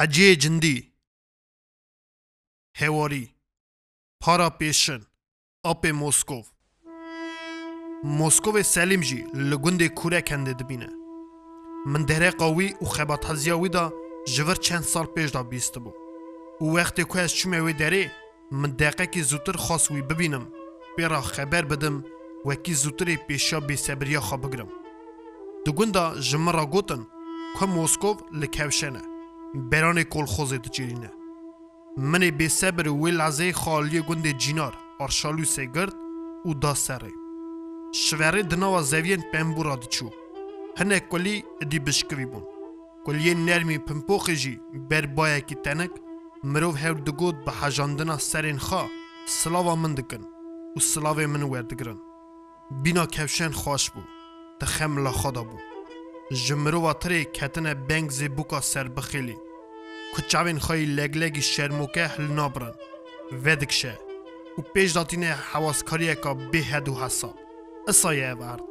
حجی جندی هواری پارا پیشن آپ موسکو موسکو سلیم جی لگند کوره کنده دبینه. من دره قوی و خبات هزیاوی دا جور چند سال پیش دا بیست بو. و وقتی که از چومه وی داره من دقیقه که زودتر خواست وی ببینم. بیرا خبر بدم و کی زودتر پیشا بی سبریا خواه بگرم. دگوندا جمرا گوتن که موسکو لکوشنه بران کلخوزه دچیرینه من بی صبر وی لحظه خالی گند جینار آرشالو سگرد و دا سره شوره دناوا زوین پمبورا دچو هنه کلی دی بشکوی بون کلی نرمی پمپوخی جی بر بایا کی تنک مروف هر دگود به حجاندنا سرین خوا سلاوا من دکن و سلاوه من وردگرن بینا کفشن خوش بو تخم لا خدا بو جمرو و تری کتن بنگ زی بوکا سر بخیلی کچاوین خواهی لگ لگی شرموکه هل نابرن ودکشه و پیش داتینه حواسکاریه که به هدو حساب اسایه ورد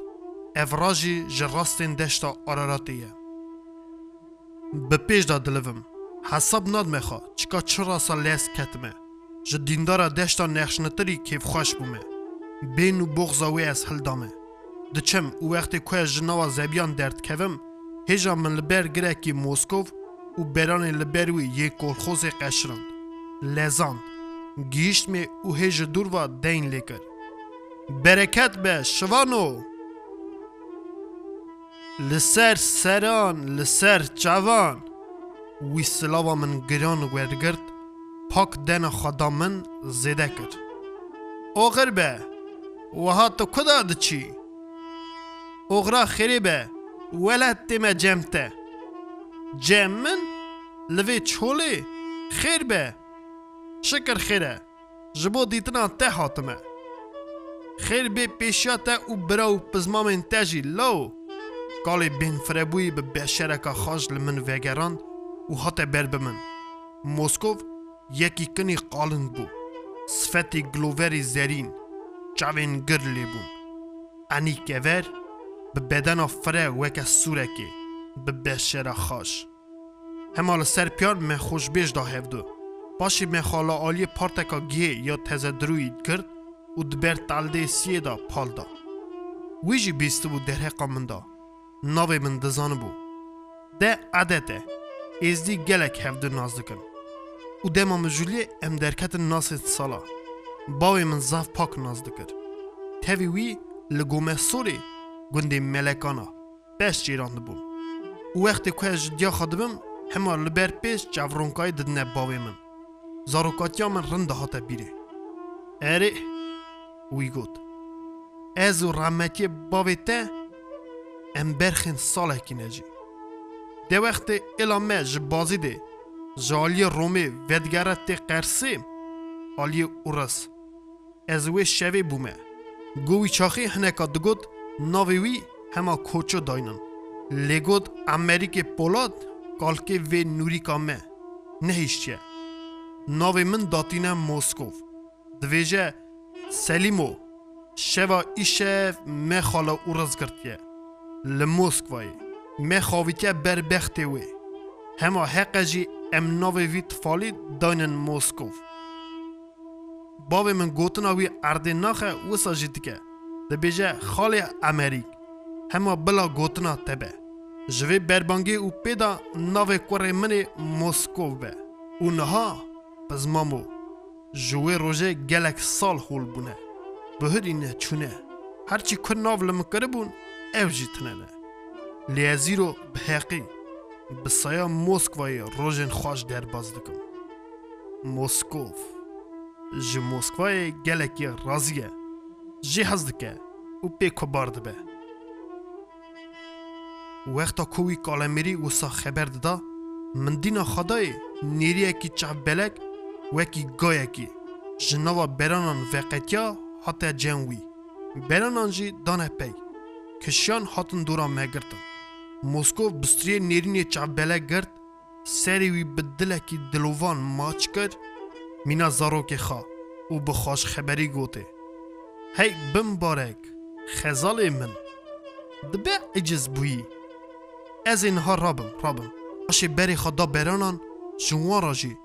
افراجی جراستین دشتا آراراتیه به پیش دا دلوم حساب ناد میخوا چکا چرا سا لیس کتمه جه دیندارا دشتا نخشنتری کیف خوش بومه بین و بغزاوی از هل دامه دچم و وقتی که جناوا زبیان درد کوم هجا من لبر گرکی موسکوف و بران لبروی یک کلخوز قشرند لزاند گیشت می او هج دور و دین لیکر برکت به شوانو لسر سران لسر جوان وی سلاوا من گران وردگرد پاک دن خدا من زیده کرد اوغر به وها تو کدا دچی اوغرا خیری به ولد تیمه جمته جم من لوی چولی خیر به شکر خیره جبو دیتنا ته حاتمه خیر به پیشیا ته او براو پزمامن تجی لو کالی بین فربوی به بشرکا خاج لمن وگراند و هاته بر بمن موسکوف یکی کنی قالند بو صفتی گلووری زرین چاوین گر لیبون انی کور به بدن فره وکه سورکی به بشر خاش. همال سر پیار خوش بیش دا هفدو پاشی من خالا پارتکا گیه یا تزه دروید کرد و دبر تالده سیه دا ویجی بیسته بو در حقا من دا. ناوی من بو ده عدته. ازدی گلک هفدو ناز دکن و ده ما ام درکت ناس سالا. باوی من زاف پاک ناز دکر تاوی وی لگومه سوری گنده ملکانا بس جیرانده بوم و وقتی که از دیا خدمم همه لبر پیش جورونکای ددنه باوی من زاروکاتیا من رنده هاته بیره اره وی گود از و رحمتی باوی ته ام برخین ساله کی نجی ده وقت الامه جبازی ده جالی رومی ودگره تی قرسی آلی اورس از وی شوی بومه گوی چاخی هنکا دگود ناوی وی همه کوچو داینن لگود امریک پولاد کالکه وی نوری کامه نهیشتیه ناوی من داتینه موسکوف دویجه سلیمو شوا ایشه می خالا اورز گرتیه لموسکوای می خاویتیه بربخته وی همه حقه جی ام ناوی وی تفالی داینن موسکوف باوی من گوتنا وی ارده ناخه وسا جیتیکه دبیجه خالی امریک همه بلا گوتنا تبه جوی بربانگی او پیدا ناوی کوره منی موسکو به او نها پزمامو جوی روژه گلک سال خول بونه بهرینه چونه هرچی کن ناو لمکره بون او جیتنه نه لیازیرو بحقی بسایا موسکوای روژن خواش در باز دکم موسکوف ji Moskvayê gelekî razî Jê hez dike û pê kobar dibe wexta ku wî kalemerî wisa xeber dida min dîna xedayê nêriyekî çavbelek wekî gayekî ji nava beranan veqetiya hate cem wî beranan jî dane pey kişiyan hatin dora me girtin Moskov bistriyê nêrînê çavbelek girt serê wî bi dilekî dilovan maç kir مینا زاروک خا او بخواش خبری گوته هی بم بارک خزال من دبه عجز بویی از اینها رابم رابم آشی بری خدا برانان جوان را جی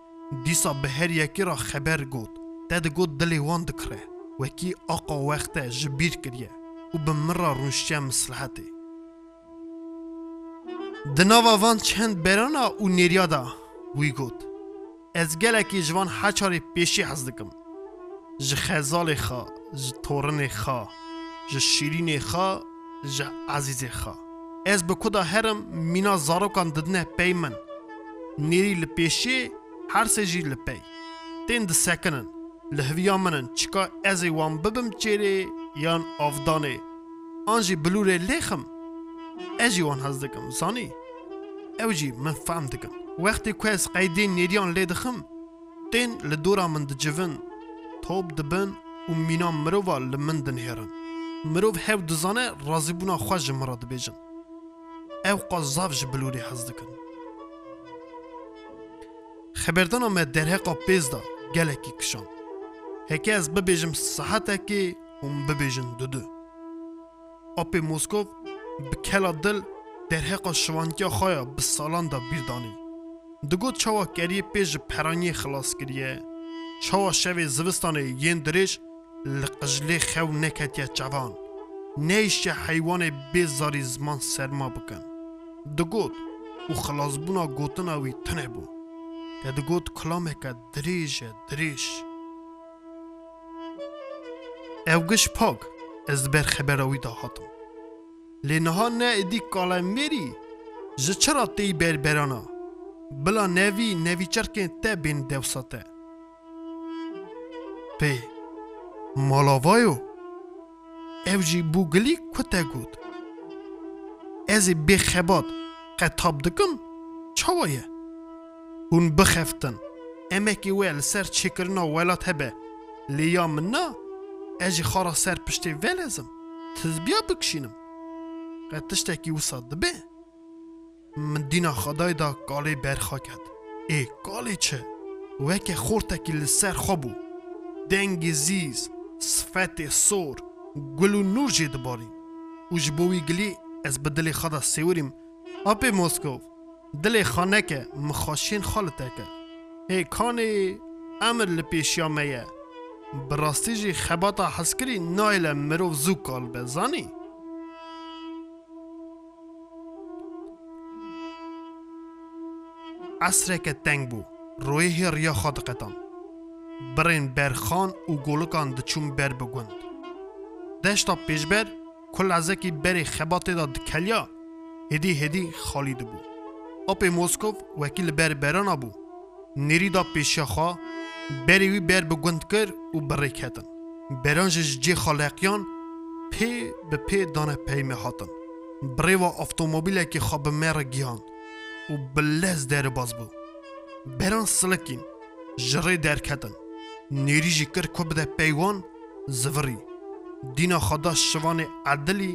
دیسا به هر یکی را خبر گوت تد گوت دلی وان دکره وکی آقا وقت جبیر کریه و به مرا رونشتیا مسلحته دناوا وان چند برانا و نیریا دا وی گوت از گلکی جوان حچاری پیشی حز دکم ج خزال خا ج تورن خا ج شیرین خا ج عزیز خا از به کدا هرم مینا زاروکان ددنه پی من نیری لپیشی هر سجی لپی تین د سکنن لهویا منن چکا از وان ببم چیره یان آفدانه آنجی بلوره لیخم اجی وان هز دکم زانی او جی من فهم دکم وقتی که از قیدین نیریان لی دخم تین لدورا من دجوون توب دبن و مینا مرووا لمن دنهرن مرو هاو دزانه رازی بونا خوش مرا دبیجن او قذاف جبلوری حز دکن خبردانا ما درهقا پیز دا گلکی کشان هکی از ببیجم صحتکی هم ببیجن دودو اپی موسکوف بکلا دل درهقا شوانکیا خوایا بسالان دا بیردانی دگو چاوا کریه پیج پرانی خلاص کریه چاوا شوی زوستانه ین دریش لقجلی خو نکتیا چوان نیش حیوان بیزاری زمان سرما بکن. دگوت و خلاص بونا گوتنا وی تنه بو. دگوت کلامه که دریش دریش. اوگش پاک از بر خبراوی دا هاتم لینها نه ادی کالا میری ج چرا تی بر برانا بلا نوی نوی چرکن ته بین دوساته پی مالاوایو او جی بوگلی کتا گود از بی خباد قطاب دکم چاوایه اون بخفتن امکی ویل سر چکرنا ولات هبه لیا منا اجی خارا سر پشتی ولزم تزبیا بکشینم قطشتکی وسا دبه من دینا خدای دا گالی برخا کد ای گالی چه وکه خورتکی لسر خوبو دنگ زیز صفت سور گلو نور جی دباریم و جبوی گلی از به دل خدا سیوریم اپی موسکوف دل خانه که مخاشین خالته که ای کانی امر لپیشیا میه براستی جی خباتا حسکری نایل مروف زو کال بزانی عصرێکە تەنگ بوو ڕۆیهی ڕیا خۆدقەتان بڕێن بەرخان و گۆڵکان دچوون بەر بگوند دەشتا پێشبەر کولعزەکی بەری خەباتێدا دکەلیا هێدی هێدی خالی دەبوو ئۆپێ مۆسکۆف وەکی لە بەر بەرانە بوو نێریدا پێشیاخوا بەری وی بەر بگوند کرد و بڕێکهێتن بەرانژش جێ خاڵەقیان پێ بە پێ دانە پەیمە هاتن بڕێوە ئۆفتۆمۆبیلێکی خوا بە مێرە گیاند و بلز در باز بو بران سلکین جره درکتن نێری ژی کرد کو بدە پەیوان زڤڕی دینا خدا شوانê edilî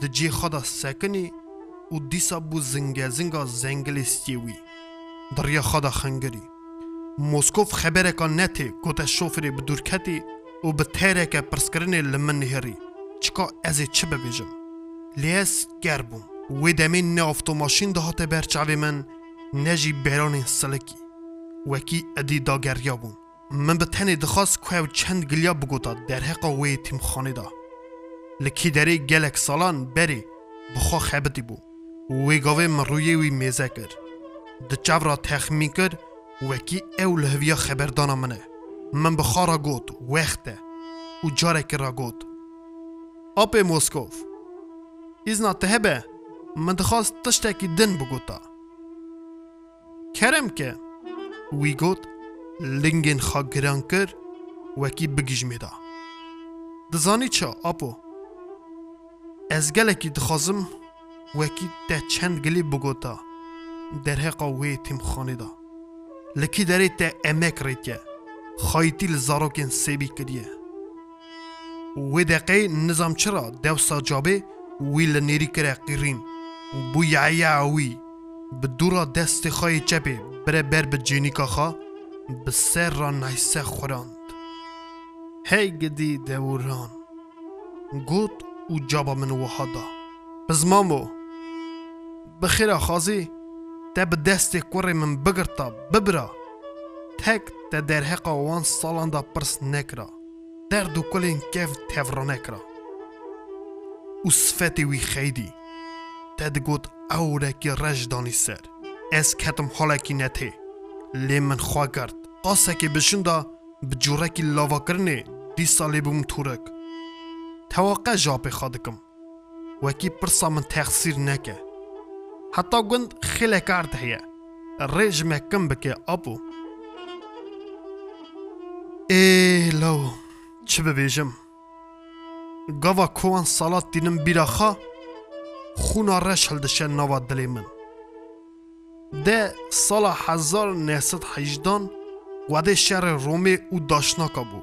di cê xwe da sekinî û dîsa bû zingezinga zengelê stêwî diriya xwe da xengirî Moskov xebereka netê ku te şoferê bi durketî û bi têreke pirskirinê li min nihirî çika ez ê çi bibêjim lê ez ger bûm wê demê ne avtomaşîn da hate ber çavê min ne jî beranên silikî wekî edî dageriya bûm من به تنی دخواست که او چند گلیا بگوتا در حقا وی تیم خانه دا لکی دری گلک سالان بری بخوا خیبتی بو. وی گاوه من روی وی میزه کر. ده چاو را تخمین کر وکی او لحویا خبردانا منه. من بخارا گوت وقته و جارک را گوت. آپ موسکوف. ایزنا تهبه من دخواست تشتێکی دن بگوتا. کەرم کە وی گوت لنگên xا giran kir wekî bigîjmêda Dizanî çi apo? Ez gelekî dixwazim wekî te çend gilî bigota. Derheqa wê tîmxanê da. Li kî derê te emek rêtiye xayîtî li zarokên sêbî kiriye. Wê deqê nizam çira dewsa cabê wî li nêrî kire qîrîn. بو یعیعوی به دورا دست خواهی چپی بره بر به جینیکا خوا به سر را نیسه اوران. گود او من وحدا. بز مامو بخیر خازی ده به دست کوری ببرا. تک ده در حقا پرس نکرا. در دو کلین کف تورا نکرا. او صفتی وی خیدی. تدگود ده گود او رکی رج دانی سر. از کتم حالکی نته. لی من کرد. قاسه که بشون دا بجوره که لاوا کرنه دی ساله بوم تورک تواقع جاپه خادکم وکی پرسا من نکه حتا گند خیلی کرد هیه ریج مکم بکه آبو ای لو چه ببیجم گاوا کوان سالات دینم بیرخا خونا رش هلدشه نواد دلی ده سال 1918 وده شهر رومی او داشناکا بو.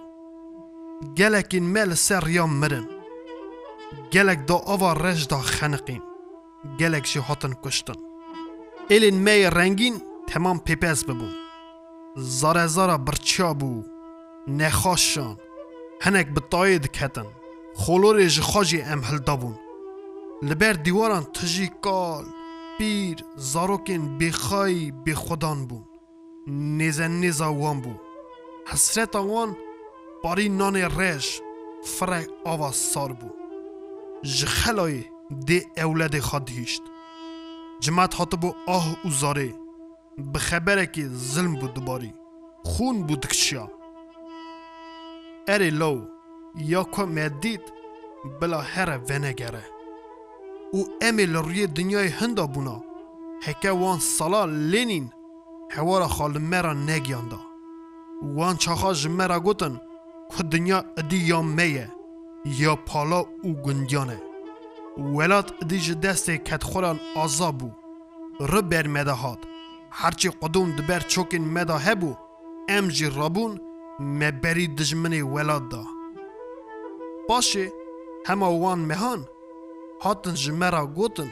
گلک این مل سر یا مرن. گلک دا آوا رش دا خنقین. گلک شی هاتن کشتن ایلین می رنگین تمام پیپس ببو. زاره زاره برچیا بو. نخاشان هنک بطاید کتن. خولوری جخاجی امحل دابون. لبر دیواران تجی کال. پیر زاروکن بخای به خودان بو. نزن نزا وان بو. حسرت آوان باری نان رش فرق آوا سار بو. جخلای دی اولاد خدیشت هیشت جمعت هاتو بو آه و زاره. بخبره که ظلم بود باری خون بود کشیا. اری لو یا که مدید بلا هر ونگره. او امی لروی دنیای هندا بونا. هکه وان سالا لینین. هوارا خال مرا نگیاندا. وان چاخا جمرا گوتن که دنیا ادی یا میه یا پالا او گندیانه ولات ادی جدست کت خوران آزابو رو بر مدهات هرچی قدوم دبر چوکین مده هبو ام جی رابون مبری دجمنی ولاد دا. باشه همه وان مهان. هاتن جمرا گوتن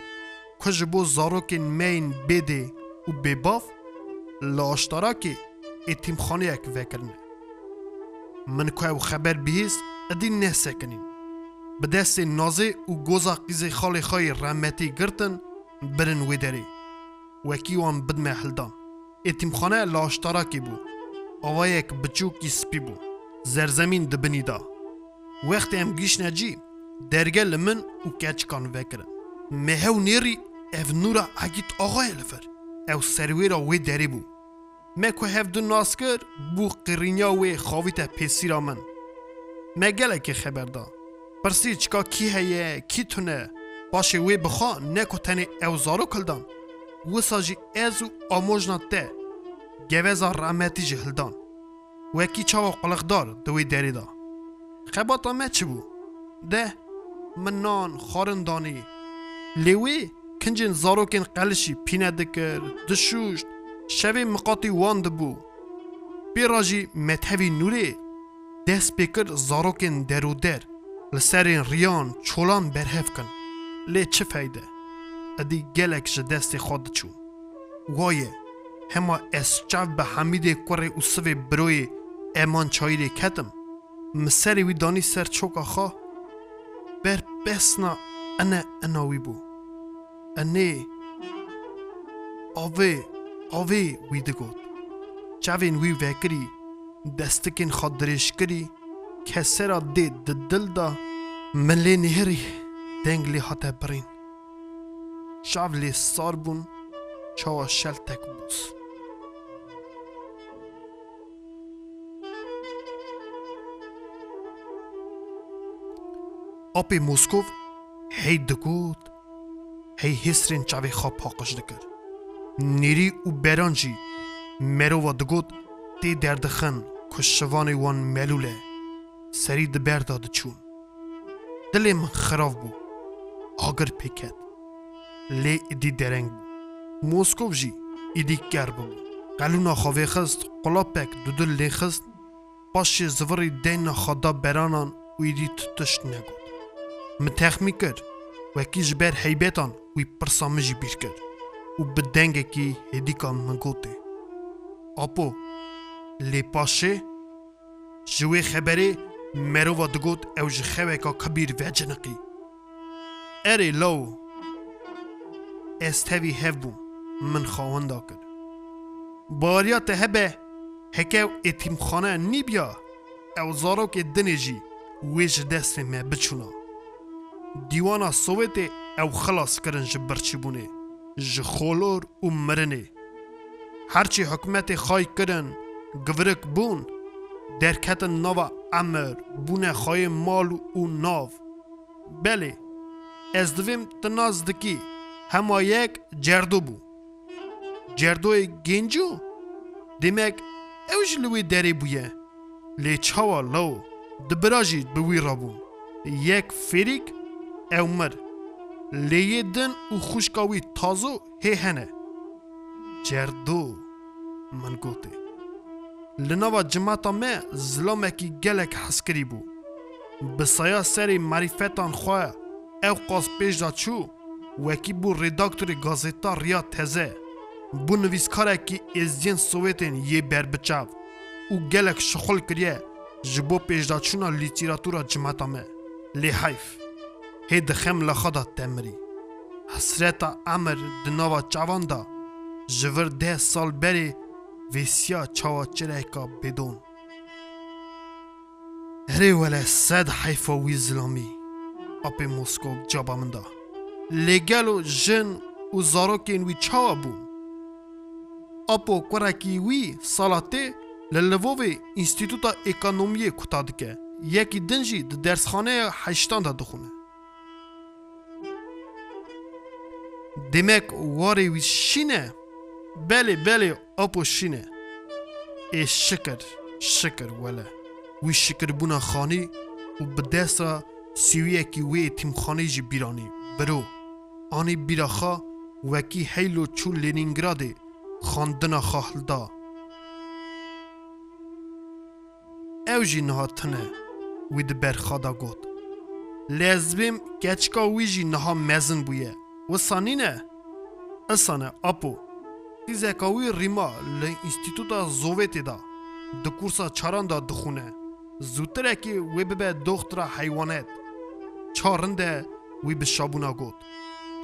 که جبو زاروکین مین بده او بباف لاشتارا که اتیم خانه یک وکرنه من که او خبر بیز ادی نه سکنین به دست نازه و گوزا قیز خاله خای رمتی گرتن برن ویدری وکی وان بد محلدان اتیم خانه لاشتارا که بو آوایک بچوکی سپی بو زرزمین دبنیدا وقتی هم گیش derge li min û keçikan vekirin me hew nêrî ev nûra egît axaye li vir ew serwêra wê derê bû me ku hev du nas kir bû qirînya wê xavîte pêsîra min me gelekê xeber da pirsî çika kî heye kî tune paşê wê bixwa ne ku tenê ew zarok hildan wisa jî ez û amojna te geveza rahmetî ji hildan wekî çawa qiliqdar di منان خارن دانی لیوی کنجن زاروکن قلشی پینه دکر دشوشت شوی مقاطی واند بو. پی راجی متوی نوری. دست بکر زاروکن درو در لسرین ریان چولان برهف کن. لی چه فایده؟ ادی گلک جه دست خود چو. وایه هما اسچاب به حمید کره اوسو بروی امان چایی ری کتم. مسری وی دانی سر چوکا خواه بر بسنا انا اناوي بو اني اوي اوي ويدغوت چاوين وي وكري دستكين خدريش كري كسرا دي ددل دا ملي نهري دنگلي حتى برين شاولي ساربون چاوا شلتك بوس Moskov hey digot hey hêsrên çavê xwe paqij dikir nêrî û beran jî merova digot tê derdixin ku şivanê wan melûl e serî di ber da diçûn dilê min xirav bû agir pêket lê îdî dereng bû Moskov jî îdî ker bû qelûna xwe xist qulapek du dil lê xist paşê zivirî deyna xada می تخمی کر و اکی جبر حیبتان وی پرسا مجی بیر کر و بدنگ اکی هدی کام من گوته اپو جوی خبری مرو و دگوت او جخوه کا کبیر و جنقی اری لو استوی هف بو من خواهند کر باریا تهبه هکو اتیم خانه نی بیا او زارو که دنجی ویج دست می بچونم دیوانا سووێتێ ئەو خلاص کردن ji بەرچبوونێ ji خۆلۆر و مرنێ هەرچی حکوومەتێ خای کردن گورک بوون دەرکەتن نەوە ئەمر بوونە خۆی ماڵ و ناو. بەێ ez divêm tu naz dikî hema yek cerdo bû cerdoyê gencû demek ew ji li wê derê bûye lê çawa law di bira jî bi wî rabûn yek fêrik ew mir. Lêyê din û xuşka wî tazo hê hene. Cerdo min gotê. Li nava cimata me zilamekî gelek heskirî bû. Bi saya serê marîfetan xwe ew qas pêş da çû wekî bû redaktorê gazeta Riya Teze. Bû nivîskarekî êziyên Sovetên yê berbiçav û gelek şixul kiriye ji bo pêşdaçûna lîtîratûra cimata me. Lê heyf. Hê dixem xwe da te mirî. Hesreta emir di nava çavan da ji vir deh sal berê vêsiya çawa çireka bêdon. Herê wele sed heyfa wî zilamî apê Moskov caba min da. Lê gelo jin û zarokên wî çawa bûn. Apo kurekî wî sala tê li Livovê Înstîtuta Ekonomiyê kuta dike. Yekî din jî di dersxaneya heştan da dixune. Demek warê wî şîn e? Belê belê apo şîn e. Ê şikir, şikir wele. Wî şikirbûna xanî û bi desta sîwiyekî wê tîmxanê jî bîranî. Biro, anî bîraxa wekî heylo çû Leningradê xandina xwe hilda. Ew jî niha tune wî di berxa da got. Lezbêm keçika wî jî niha mezin bûye. وسانینه اسانه اپو. تیزکاوی ریما لی انستیتوتا زوویتی دا. د کورسا چاران دا دخونه زودترکی وی ببه دختر حیوانات. چارنده وی به شابونا گوت.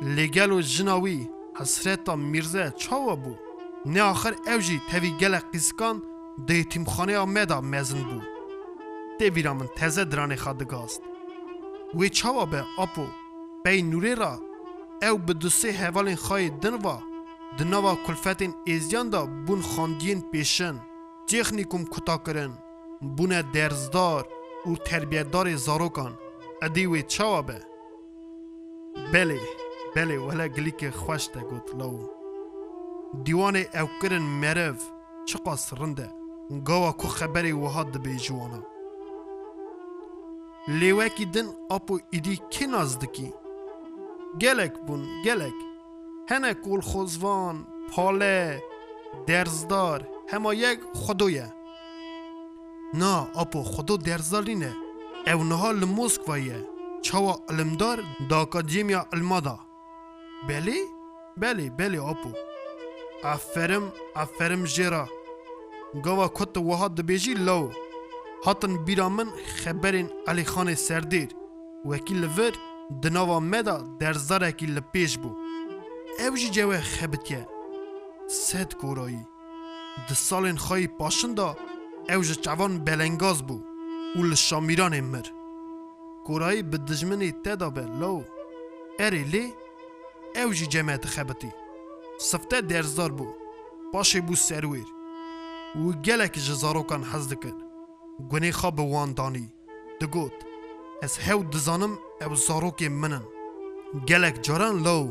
لگل و جناوی حسرتا میرزه چاوا بو. نه آخر اوجی تاوی گل قیسکان د یتیمخانه آمدا مزن بو. تی ویرامن تزه درانه خادگاست وی چاوا به اپو. بی نوری را ew bi du sê hevalên xayê din va di nava kulfetên êziyan da bûn xandiyên pêşin, têxnîkum kuta kirin, bûne derzdar û terbiyedarê zarokan, edî wê çawa be. Belê, belê wele gilîkê xweş te got law. Dîwanê ew kirin merev, çi qas rind e, gawa ku xeberê wiha dibe jiwana. Lêwekî din apo îdî kê naz dikî? گەلێک بوون گەلێک هەنێک گوڵخۆزوان پاڵێ دەرزدار هەما یەک خودۆیە نا ئاپۆ خودۆ دەرزارینە ئەو نەها li Moskvayە çawa ilimdar dakadîmiya ilmada Belê belê belê apû Eferim eferim jêra Gava kot wiha dibêjî law hatin bîra min xeberên Elîxanê serdêr wekî li vir di nava me da derzarekî li pêş bû. Ew jî cewe xebitiye. Sed korayî. Di salên xayî paşin da ew ji çavan belengaz bû û li Şamîranê mir. Korayî bi dijminê te da be law. Erê lê ew jî ceme dixebitî. Sifte derzar bû. Paşê bû serwêr. û gelek ji zarokan hez dikir. Gunê xwe bi wan danî. Digot, ez hew dizanim ew zarokê min in. Gelek caran law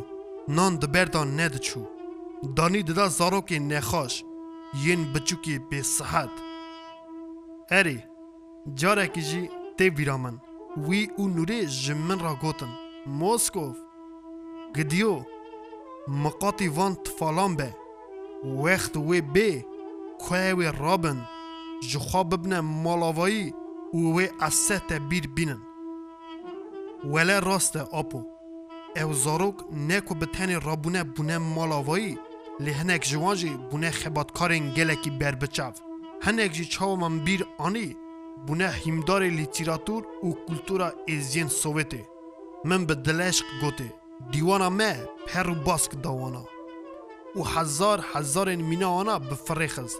nan di berdan nediçû. Danî dida zarokê nexweş yên biçûkê bêsihet. Erê, carekî jî tê vîra min. Wî û nûrê ji min ra gotin. Moskov, Gidiyo, miqatî van tifalan be. Wext wê bê, ku wê rabin, ji xwe bibne malavayî û wê ese te bîr bînin. وله راست آپو او زاروک نکو به تن رابونه بونه مالاوایی لهنک جوانجی بونه خباتکارین گلکی بر بچاو هنک جی چاو من بیر آنی بونه هیمدار لیتراتور و کلتورا ازین سوویتی من به دلشق گوتی دیوانا مه پر و باسک داوانا و هزار هزار مینا آنا به فریخز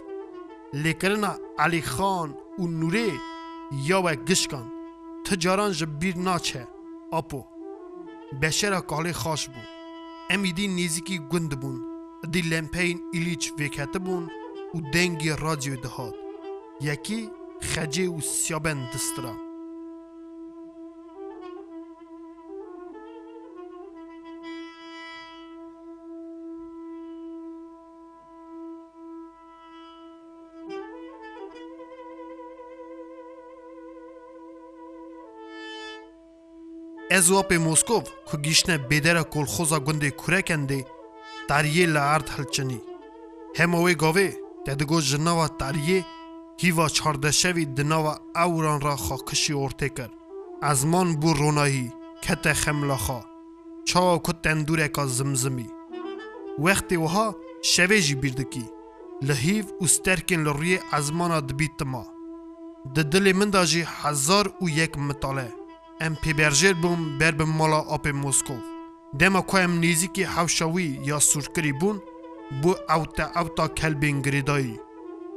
لیکرنا علی خان و نوری یا و گشکان تجاران جبیر ناچه آپو. بشرا کالی خاش بو. امیدی نیزیکی گند بون. دی لمپین ایلیچ وکته بون و دنگی رادیو دهات. یکی خجه و سیابن دسترا. ازواپ موسکوف کو گیشنه بیدره کل خوزا گنده کوره کنده تاریه لعرد هلچنی هموی گاوه تدگو جناوا تاریه هیوا چاردشوی دناوا اوران را خاکشی ارته کر از من بو رونایی کت خملاخا چاوا کو تندوره کا زمزمی وقتی وها شوی جی بیردکی لهیو استرکن لروی ازمانا دبیت ما د دل من داجی هزار و یک مطالعه ام پیبرجر بوم بر به مالا آپ موسکو دما کو ام نیزیکی حوشاوی یا سورکری بون بو اوتا اوتا کلبین گریدایی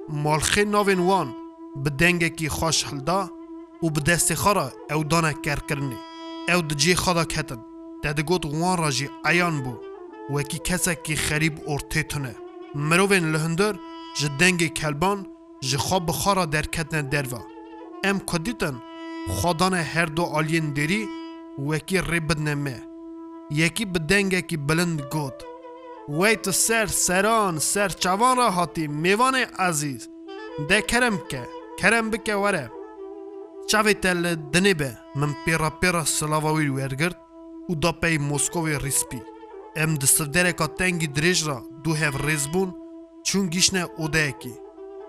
مالخی ناوین وان به دنگه کی خوش حلدا و به دست خارا او دانه کر کرنی او دجی خدا کتن تدگوت وان را جی ایان بو وکی کسا کی خریب ارته تونه مروین لهندر جه دنگ کلبان جه خواب بخارا در کتن دروا ام کدیتن خدان هر دو آلین دری وکی ریبدنه me یکی به دنگکی بلند گود وی تو سر سران سر چوان را هاتی میوان عزیز ده کرم که کرم بکه وره چاوی تل دنی به من پیرا پیرا سلاواوی ورگرد و دا پی موسکوی ریسپی ام دستفدره که تنگی دریج را دو هف ریز بون چون گیشنه اوده اکی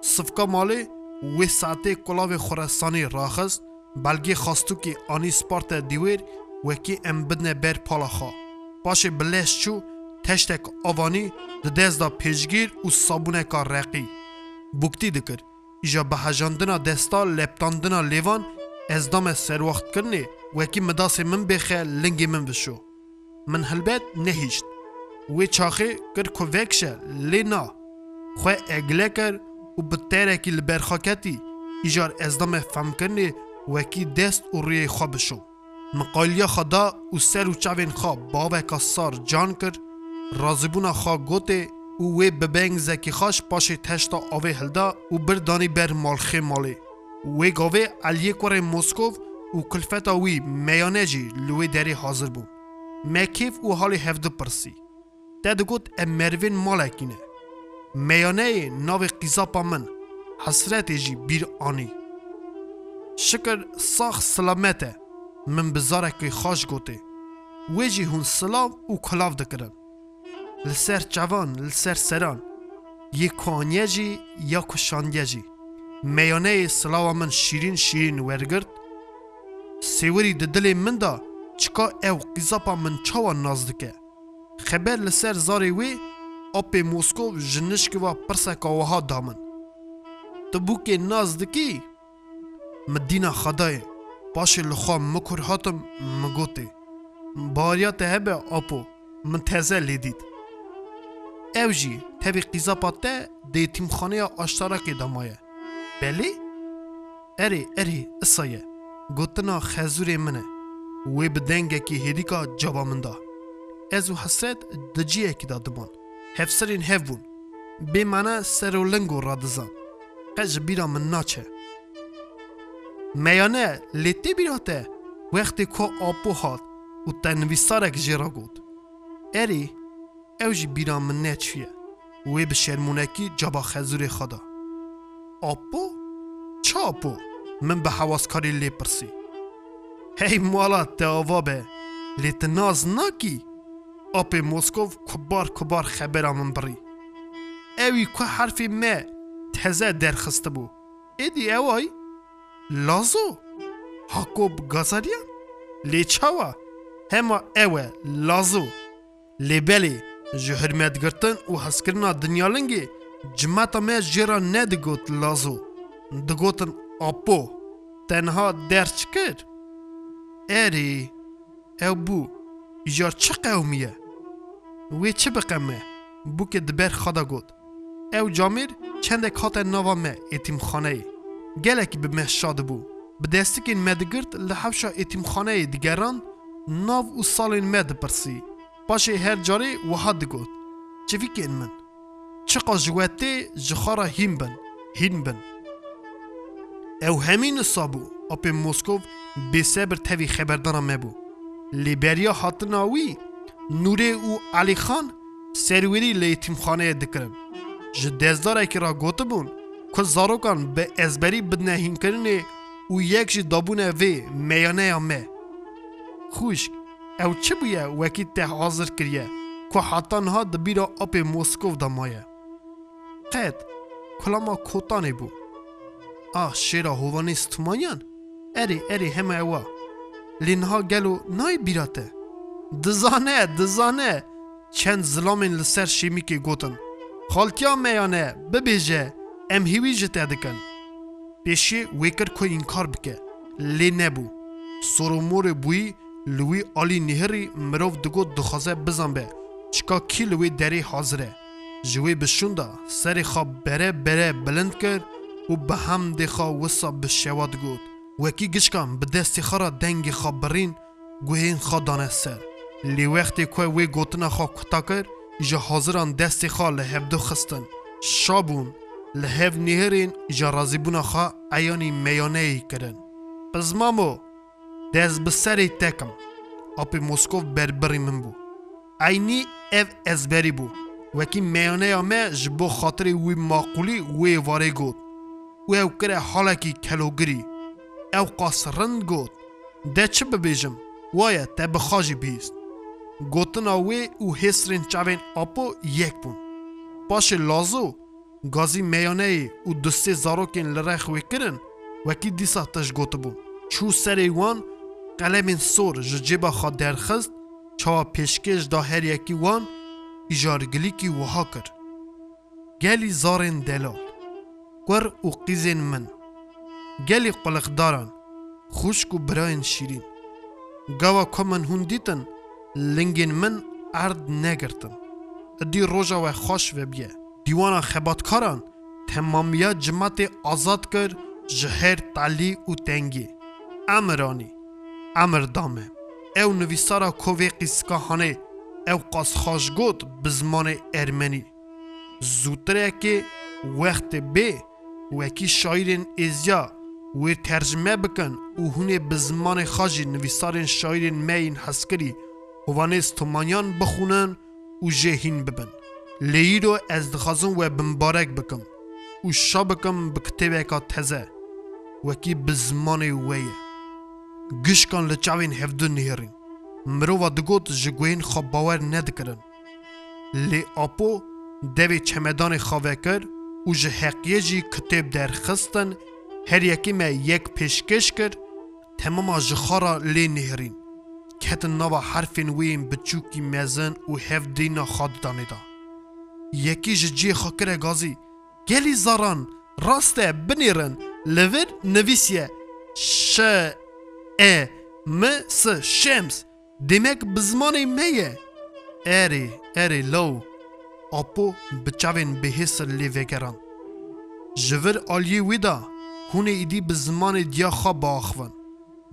صفکا مالی وی ساعته کلاوی خورستانی راخست بلگی خواستو که آنی سپارت دیویر وکی ام بدنه بر پالا خوا پاش بلش چو تشتک آوانی ده دست دا پیشگیر و صابونه کا رقی بوکتی دکر ایجا به هجاندنا دستا لپتاندنا لیوان از دام سر وقت کرنی وکی مداس من بخه لنگی من بشو من هلبت نهیشت وی چاخه کر کو وکشه لینا خواه اگله کر و بتره کی لبرخاکتی وکی دست و روی خوا بشو مقالیا خدا و سر و چاوین خوا بابک سار جان کر رازبونا خوا گوته و وی ببنگ زکی خاش پاش تشتا آوه هلدا و بردانی بر مالخه ماله. وی گاوه علیه کور موسکو و کلفتا وی میانه جی لوی دری حاضر بو. مکیف و حالی هفده پرسی. تد گوت مروین مالکینه. میانه ناو قیزاپا من. حسرت جی بیر آنی. شکر ساخ سلامته من بزارکی خاش گوته ویجی هون سلام و کلاو دکرن لسر جوان لسر سران یه کانیه جی یا کشاندیه جی میانه سلاو من شیرین شیرین ورگرد سیوری د دل من دا چکا او قیزاپا من چاوا نازدکه خبر لسر زاری وی اپ موسکو جنشک و پرسکا وها دامن تبوک نازدکی مدینا خدای باش لخوا مکر هاتم مگوتی. باریا تهبه آپو من تزه لیدید. او جی تبی قیزاپات ده دی تیمخانه آشتارکی دمایه. بلی؟ اری اری اسایه. گوتنا خزور منه. وی بدنگه که هیدیکا جابا من دا از و حسرت دجیه که دادمان هفسرین هفون بی منه سر و لنگو را دزان قج بیرا من ناچه. میانه لیتی بیراته وقتی که آبو هات و تنویسارک جیرا گود. اری او جی بیرا من نچویه. وی به شرمونکی جابا خزور خدا. آبو؟ چه آبو؟ من به حواسکاری لی پرسی. هی مالا تاوا به. لیت ناز ناکی. آپ موسکو کبار کبار خبر من بری. اوی که حرفی ما تزه درخسته بو. ایدی اوای؟ هاکوب گازاریان لی چاوا هما اوه لازو لی بلی ji hürmetgirtin û hezkirina dinyalingê cimeta me jê ra nedigot lazo digotin apo tenha derç kir erê ew bû jar çi qewmiye wê çi biqeme بو که دبر خدا گود او جامیر چند کات نوا مه اتیم گەلێکی بمێشاد بوو بدەستێکین مەدەگرت لە حەفشە ئێتیمخانەیە دیگەران ناو و ساڵین مەدەپرسی پاشێ هەر جارێ وەها دەگوت چڤیکێن من چقا ji we tê ji xara hîn bin hîn bin. Ew hemî nisa bû. Apê Moskov bêsebir tevî xeberdana me bû. Lêberiya hatina wî Nurê û Alîxan serwerî lê yêtîmxaneye dikirin. Ji dezdarekî ra gotibûn. Ezberî bidine hînkirinê û yek jî dabûne vê meyaneya me. Xwişk ew çi bûye wekî te hazir kiriye ku heta niha di bîra apê Moskov da maye. Qet kulama kotanê bû. Ah şêra hovanê stûmanyan? Erê erê heme ewa. Lê niha gelo nayê bîra te. Dizane dizane çend zilamên li ser şêmîkê gotin. خالتیا میانه ببیجه ام هیوی جته دکن پیشی ویکر کو انکار بکه لی نبو سرومور بوی لوی آلی نهری مروف دگو دخوازه بزن به چکا کی لوی دری حاضره جوی بشوندا سری خواب بره بره بلند کرد و به هم دخوا وسا به شواد گود وکی گشکم به دستی خرا دنگی خواب برین گوهین خوا دانه سر لی وقتی که وی گوتنا خوا کتا کرد جا حاضران دست خوا لحب دو خستن شابون لهف نهرین جرازی بونا خوا عیانی میانه ای کرن پس مامو دست به سری تکم اپی موسکو بربری من بو عینی اف از بری بو وکی میانه یا جبو خاطر وی معقولی وی واره گود و او کره حالکی کلوگری او قاسرند گود ده چه ببیجم وایه تا بخاجی بیست گوتنا وی او حسرین چاوین اپو یک بون باش لازو gazî meyaneyê û du sê zarokên li rex wê kirin wekî dîsa te ji gotibû. Çû serê wan qelemên sor ji cêba xwe derxist çawa pêşkêş da her yekî wan îjargilîkî wiha kir. Gelî zarên delal Kur û qîzên min Gelî quliqdaran xuşk û birayên şîrîn Gava ku min hûn dîtin لنگین من ارد نگرتم دی روژا و خوش و بیه دیوانا خباتکاران. تمامیا جماعت آزاد کر جهر تالی و تنگی. امرانی. امر دامه. او نویسارا کوی قیسکاهانه او قاس خوش گوت بزمان ارمنی. زودتره که وقت بی وکی شاعرین ازیا. و ترجمه بکن. و هونه بزمان خاجی. نویسارین شاعرین مین حسکری هوانه ستمانیان بخونن و جهین ببن لیی رو از دخوازم و بمبارک بکم و شا بکم بکتبه که تزه وکی بزمان ویه گشکان لچاوین هفدو نیرین مرو دگوت جگوین خواب باور ندکرن لی آپو دوی چمدان خواه کر و جه حقیه جی کتب در خستن هر یکی ما یک پیشکش کر تمام جخارا لی نهرین کتن نوا حرفین ویم بچوکی مزن و هف دینا خاد دانیدا یکی جی خاکر گازی. گلی زاران راسته بنیرن. لور نویسیه. ش ا م س شمس. demek بزمان میه. اری اری لو. اپو بچاوین بهس لیوگران جور آلیه ویدا. هونه ایدی بزمان دیا خواب باخون.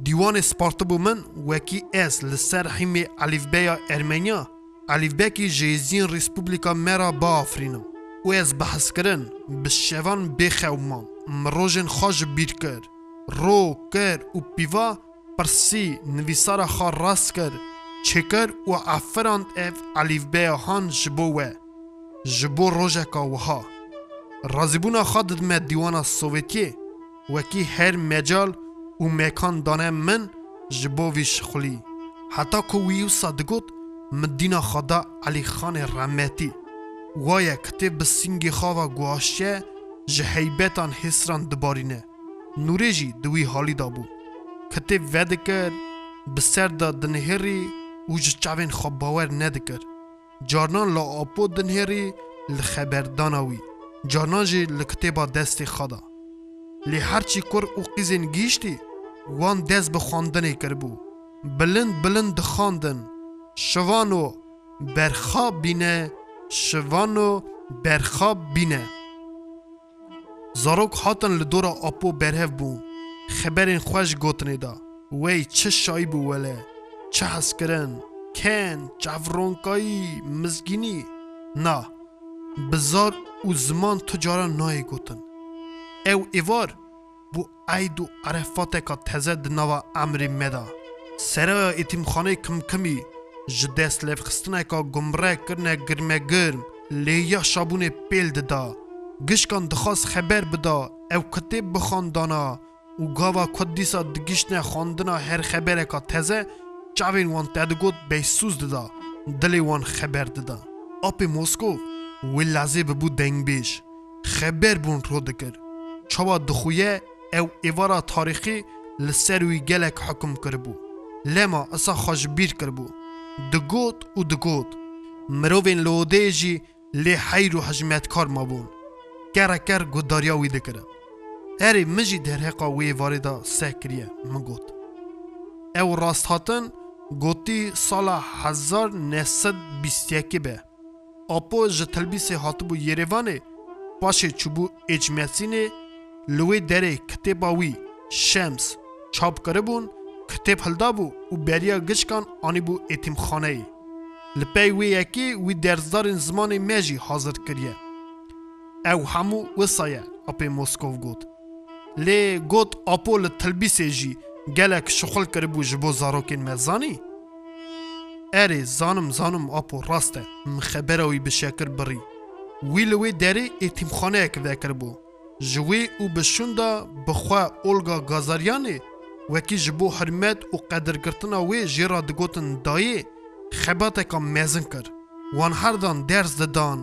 دیوان سپارتبو من وکی اس لسر حیمی علیفبیا ارمنیا علیفبکی جیزین ریسپوبلیکا با آفرینم و از بحث کرن بشوان بخومان مروژن خوش بیر کر رو کر و پیوا پرسی نویسارا خوا راست کر چکر و افراند اف علیفبیا هان جبوه جبو روژکا وها رازیبونا خوا ددمه دیوانا سوویتیه وکی هر مجال û mekan dane min ji şixulî. Heta ku wî wisa digot مدینا خدا علی خان رحمتی. وای کتی به سنگ خوا گواشه جهیبتان حسران دبارینه. نوری جی دوی حالی دا بو. کتی ودکر بسر دا دنهری و جچاوین خواب باور ندکر. جارنان لا آپو دنهری لخبرداناوی جارنان جی لکتیبا دست خدا. لی هرچی کر او قیزین گیشتی وان دست به خواندنی کر بو. بلند بلند خواندن. Bi xwandanê kiribû bilind bilind dixandin şivan û berxa bîne شوان و برخاب بینه. زاروک هاتن لدورا اپو برهف بون خبرین خوش گوتنی دا وی چه شایی بو وله؟ چه حس کرن کن جفرونکایی مزگینی؟ نه بزار و زمان تجارا نای گوتن. او ایوار بو عید و عرفات که تزه دنوا امری مدا. سرا ایتیم خانه کم کمی که گمره کرنه گرمه گرم لیا شابون پیل ددا گشکان دخواست خبر بدا او کتب بخوان دانا و گاوا کدیسا دگیشنه خواندنا هر خبره که تزه چاوین وان تدگوت بیسوز ددا دلی وان خبر ددا آپ موسکو وی لازه ببو دنگ بیش خبر بون رو دکر چوا دخویه او ایوارا تاریخی لسر وی گلک حکم کربو لما اسا خوش بیر کربو دگوت و دگوت مروین لوده جی لی حیر و حجمت کار ما بون. کره کر گوداریا وی دکره اری مجی در حقا وی واردا سکریه مگوت او راست هاتن گوتی سالا هزار نسد بیستیکی به. اپو ج تلبیس هاتبو یریوانه باشه چوبو اجمسینه لوی دره کتباوی شمس چاپ کرده بون کتب هلدا بو و بریا گشکان آنی بو اتیم خانه ای لپی وی یکی وی درزدارین زمان میجی حاضر کریه او همو وسایه اپی موسکوف گوت لی گوت اپو لتلبیسه جی گلک شخل کرده بو جبو زاروکین مزانی اری زانم زانم اپو راسته مخبره وی بشکر بری وی لوی دری اتیم خانه اک وکر بو جوی او بشوندا بخوا اولگا گازاریانی وکی جبو حرمت وەکی ji bo hirmet û qedirkirtina wê jê ra digotin dayê xebateka mezin kir. Wan herdan ders didan,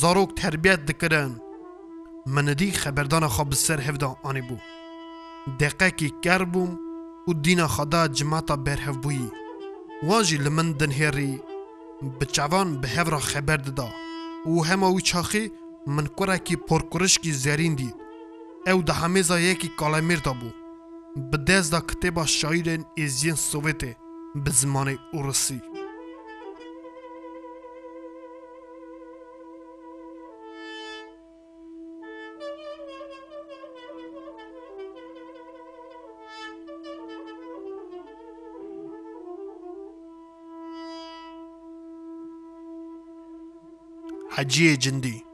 zarok terbiyet dikirin. Minidî xeberdana xwe bi ser hevda anî bû. Deqekî kerbûm û dîna xeda cimata berhev bûyî. Wan jî li min dinhêrî, bi çavan bi hevra xeber dida. û hema wî çaxî min kurekî porkurişkî zerîn dît. Ew di hemêza yekî kalemêr da bû. به دست دا کتبا شاعرین ازین سوویته به زمان اوروسی حجی جندی